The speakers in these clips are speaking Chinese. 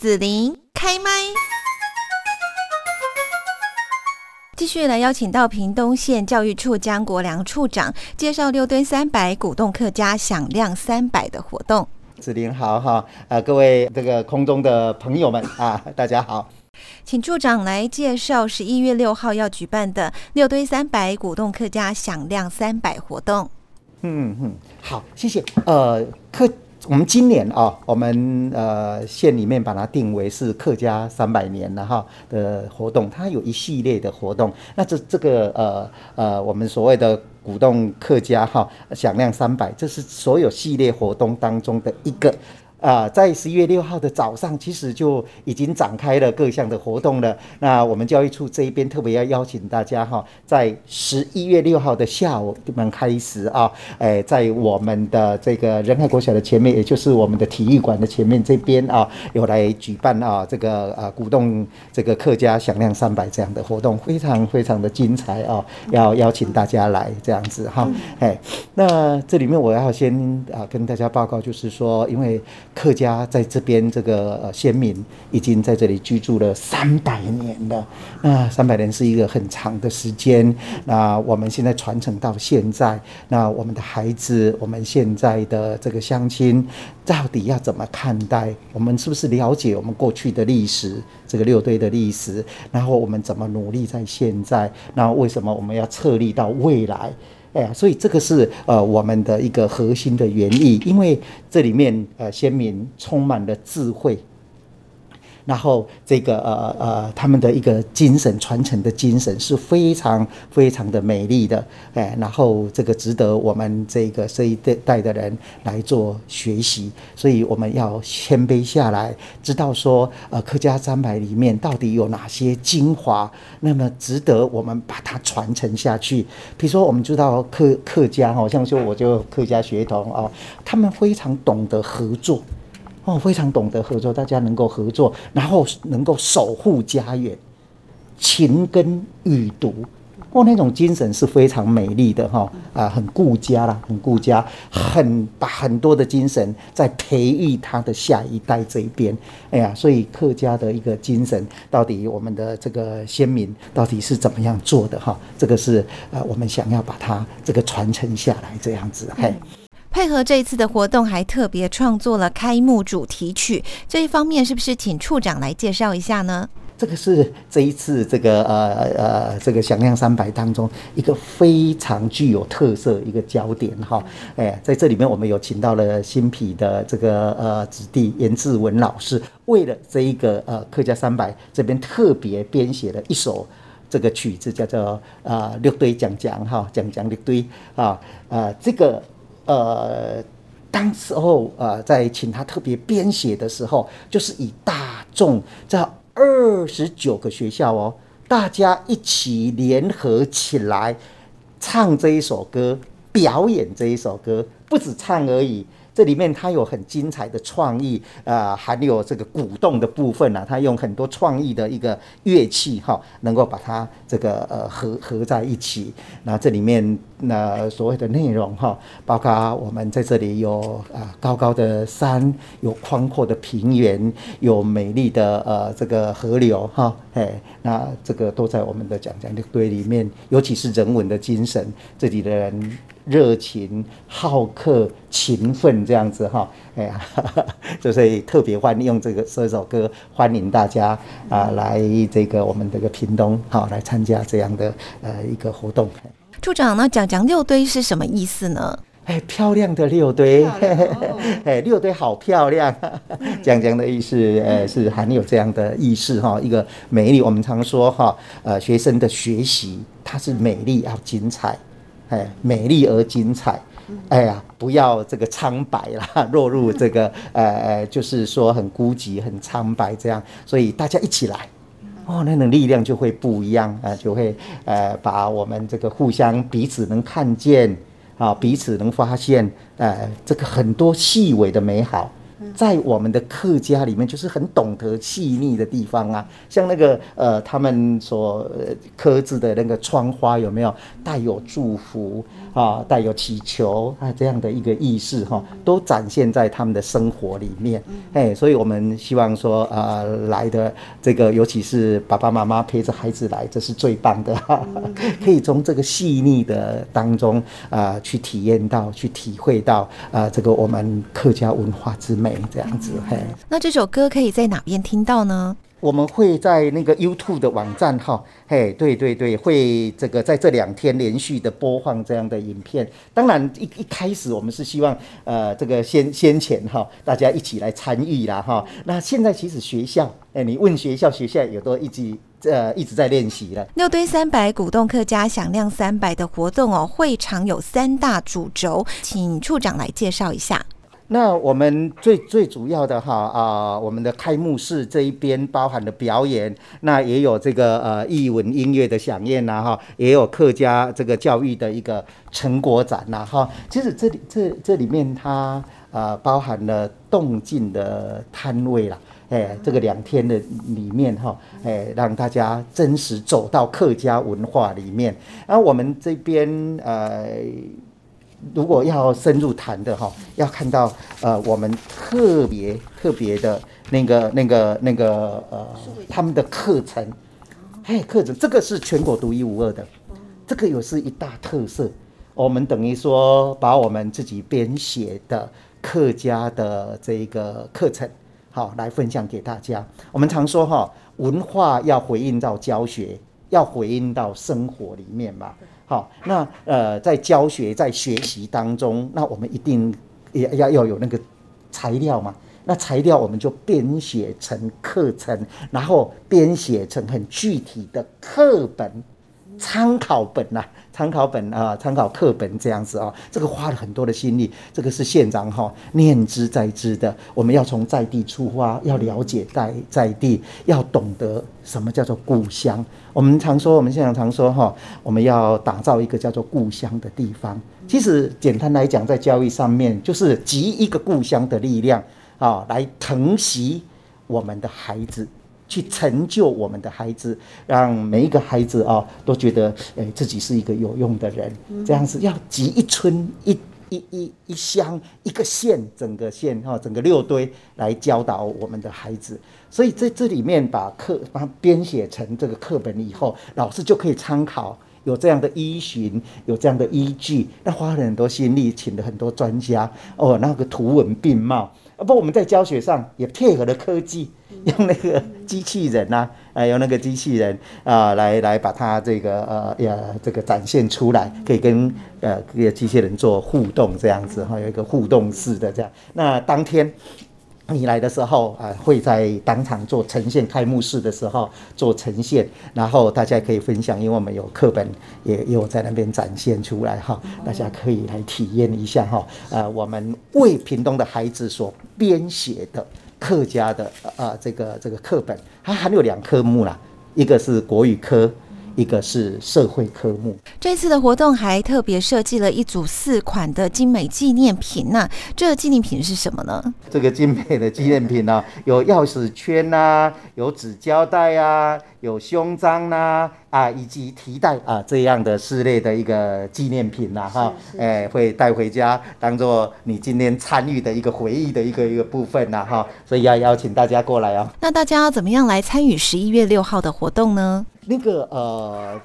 紫琳开麦，继续来邀请到屏东县教育处江国良处长介绍六吨三百鼓动客家响亮三百的活动。子林好哈，呃，各位这个空中的朋友们啊，大家好，请处长来介绍十一月六号要举办的六堆三百鼓动客家响亮三百活动。嗯嗯，好，谢谢。呃，客。我们今年啊，我们呃县里面把它定为是客家三百年了哈的活动，它有一系列的活动。那这这个呃呃，我们所谓的鼓动客家哈响亮三百，这是所有系列活动当中的一个。啊，在十一月六号的早上，其实就已经展开了各项的活动了。那我们教育处这一边特别要邀请大家哈，在十一月六号的下午门开始啊，哎，在我们的这个仁爱国小的前面，也就是我们的体育馆的前面这边啊，有来举办啊这个啊鼓动这个客家响亮三百这样的活动，非常非常的精彩啊，要邀请大家来这样子哈。哎，那这里面我要先啊跟大家报告，就是说因为。客家在这边，这个呃先民已经在这里居住了三百年了。那三百年是一个很长的时间。那我们现在传承到现在，那我们的孩子，我们现在的这个乡亲，到底要怎么看待？我们是不是了解我们过去的历史，这个六堆的历史？然后我们怎么努力在现在？那为什么我们要策力到未来？哎呀，所以这个是呃我们的一个核心的原意，因为这里面呃先民充满了智慧。然后这个呃呃，他们的一个精神传承的精神是非常非常的美丽的，哎，然后这个值得我们这个这一代代的人来做学习，所以我们要谦卑下来，知道说呃客家三百里面到底有哪些精华，那么值得我们把它传承下去。比如说我们知道客客家哈，像说我就客家血统哦，他们非常懂得合作。哦，非常懂得合作，大家能够合作，然后能够守护家园，勤耕雨读，哦，那种精神是非常美丽的哈啊，很顾家啦，很顾家，很把很多的精神在培育他的下一代这一边。哎呀，所以客家的一个精神，到底我们的这个先民到底是怎么样做的哈？这个是呃，我们想要把它这个传承下来这样子嘿。配合这一次的活动，还特别创作了开幕主题曲。这一方面是不是请处长来介绍一下呢？这个是这一次这个呃呃这个响亮三百当中一个非常具有特色一个焦点哈。哎，在这里面我们有请到了新皮的这个呃子弟严志文老师，为了这一个呃客家三百这边特别编写了一首这个曲子，叫做呃六堆讲讲哈讲讲六堆啊呃这个。呃，当时候呃，在请他特别编写的时候，就是以大众这二十九个学校哦，大家一起联合起来唱这一首歌，表演这一首歌，不止唱而已。这里面它有很精彩的创意，呃，还有这个鼓动的部分呢。它用很多创意的一个乐器哈，能够把它这个呃合合在一起。那这里面那所谓的内容哈，包括我们在这里有啊高高的山，有宽阔的平原，有美丽的呃这个河流哈，哎，那这个都在我们的讲讲的堆里面，尤其是人文的精神，这里的人。热情、好客、勤奋，这样子哈，哎呀，就是特别欢迎用这个这首歌欢迎大家啊来这个我们这个屏东好来参加这样的呃一个活动。处长，那讲讲六堆是什么意思呢？哎，漂亮的六堆，哎，六堆好漂亮。讲讲的意思，呃，是含有这样的意思哈，一个美丽。我们常说哈，呃，学生的学习它是美丽要精彩。哎，美丽而精彩，哎呀，不要这个苍白啦，落入这个呃呃，就是说很孤寂、很苍白这样，所以大家一起来，哦，那种力量就会不一样啊，就会呃把我们这个互相彼此能看见啊，彼此能发现，呃，这个很多细微的美好，在我们的客家里面，就是很懂得细腻的地方啊。像那个呃，他们所刻制的那个窗花，有没有带有祝福啊，带有祈求啊这样的一个意识哈，都展现在他们的生活里面。哎，所以我们希望说，呃，来的这个，尤其是爸爸妈妈陪着孩子来，这是最棒的，可以从这个细腻的当中啊，去体验到，去体会到啊，这个我们客家文化之美。这样子，嘿，那这首歌可以在哪边听到呢？我们会在那个 YouTube 的网站哈，嘿，对对对，会这个在这两天连续的播放这样的影片。当然一一开始我们是希望呃这个先先前哈，大家一起来参与啦哈。那现在其实学校，哎，你问学校，学校有都一直呃一直在练习了。六堆三百鼓动客家响亮三百的活动哦，会场有三大主轴，请处长来介绍一下。那我们最最主要的哈啊，我们的开幕式这一边包含了表演，那也有这个呃艺文音乐的响宴呐哈，也有客家这个教育的一个成果展呐哈。其实这里这这里面它呃包含了动静的摊位啦，哎，这个两天的里面哈，哎，让大家真实走到客家文化里面。然后我们这边呃。如果要深入谈的哈，要看到呃，我们特别特别的那个那个那个呃，他们的课程，哎，课程这个是全国独一无二的，这个又是一大特色。我们等于说把我们自己编写的客家的这个课程，好来分享给大家。我们常说哈，文化要回应到教学，要回应到生活里面嘛。好，那呃，在教学、在学习当中，那我们一定也要要有那个材料嘛。那材料我们就编写成课程，然后编写成很具体的课本、参考本呐。参考本啊，参考课本这样子啊，这个花了很多的心力。这个是县长哈念之在之的。我们要从在地出发，要了解在在地，要懂得什么叫做故乡。我们常说，我们县长常说哈，我们要打造一个叫做故乡的地方。其实简单来讲，在教育上面，就是集一个故乡的力量啊，来疼惜我们的孩子。去成就我们的孩子，让每一个孩子啊都觉得，诶自己是一个有用的人。这样子要集一村一一一一乡一个县，整个县哈，整个六堆来教导我们的孩子。所以在这里面把课把它编写成这个课本以后，老师就可以参考，有这样的依循，有这样的依据。那花了很多心力，请了很多专家哦，那个图文并茂。啊不，我们在教学上也配合了科技。用那个机器人呐，哎，用那个机器人啊，来来把它这个呃呀这个展现出来，可以跟呃这个机器人做互动，这样子哈，有一个互动式的这样。那当天你来的时候啊，会在当场做呈现，开幕式的时候做呈现，然后大家可以分享，因为我们有课本也有在那边展现出来哈，大家可以来体验一下哈。呃，我们为屏东的孩子所编写的。客家的啊，这个这个课本，它还有两科目啦，一个是国语科。一个是社会科目。这次的活动还特别设计了一组四款的精美纪念品那。这纪念品是什么呢？这个精美的纪念品呢，有钥匙圈呐，有纸胶带啊，有胸章呐，啊，以及提袋啊这样的系列的一个纪念品呐，哈，哎，会带回家当做你今天参与的一个回忆的一个一个部分呐，哈。所以要邀请大家过来哦。那大家要怎么样来参与十一月六号的活动呢？那个呃，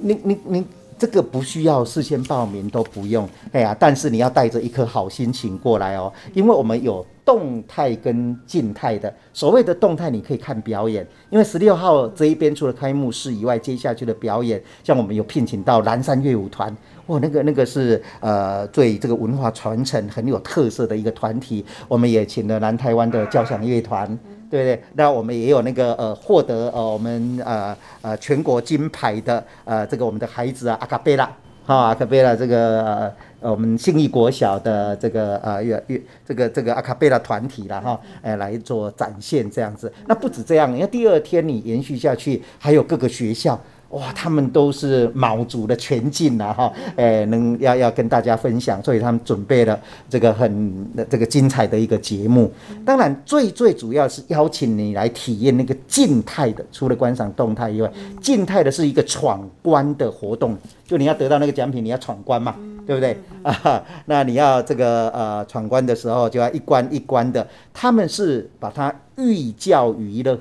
你你你这个不需要事先报名，都不用，哎呀，但是你要带着一颗好心情过来哦，因为我们有动态跟静态的。所谓的动态，你可以看表演，因为十六号这一边除了开幕式以外，接下去的表演，像我们有聘请到南山乐舞团，哇，那个那个是呃对这个文化传承很有特色的一个团体，我们也请了南台湾的交响乐团。对不对，那我们也有那个呃，获得呃我们呃呃全国金牌的呃这个我们的孩子啊，阿卡贝拉，哈阿卡贝拉这个呃我们信义国小的这个呃乐乐这个这个阿卡贝拉团体了哈，哎来做展现这样子。那不止这样，因为第二天你延续下去，还有各个学校哇，他们都是卯足了全劲了哈，哎，能要要跟大家分享，所以他们准备了这个很这个精彩的一个节目。当然，最最主要是邀请你来体验那个静态的，除了观赏动态以外，静态的是一个闯关的活动，就你要得到那个奖品，你要闯关嘛，对不对啊？那你要这个呃闯关的时候，就要一关一关的，他们是把它寓教于乐。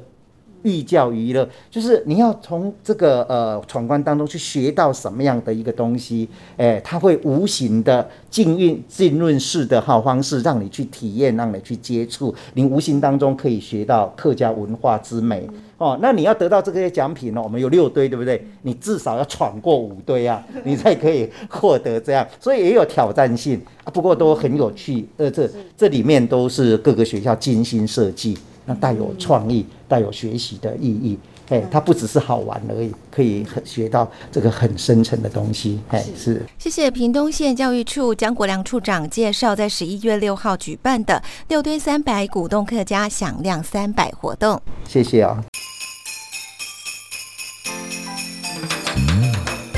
寓教于乐，就是你要从这个呃闯关当中去学到什么样的一个东西，哎，他会无形的浸润浸润式的好方式，让你去体验，让你去接触，你无形当中可以学到客家文化之美哦。那你要得到这些奖品呢？我们有六堆，对不对？你至少要闯过五堆啊，你才可以获得这样，所以也有挑战性啊。不过都很有趣，呃，这这里面都是各个学校精心设计。那带有创意、带有学习的意义，哎，它不只是好玩而已，可以学到这个很深层的东西，哎，是。谢谢屏东县教育处江国良处长介绍，在十一月六号举办的六吨三百鼓动客家响亮三百活动。谢谢啊。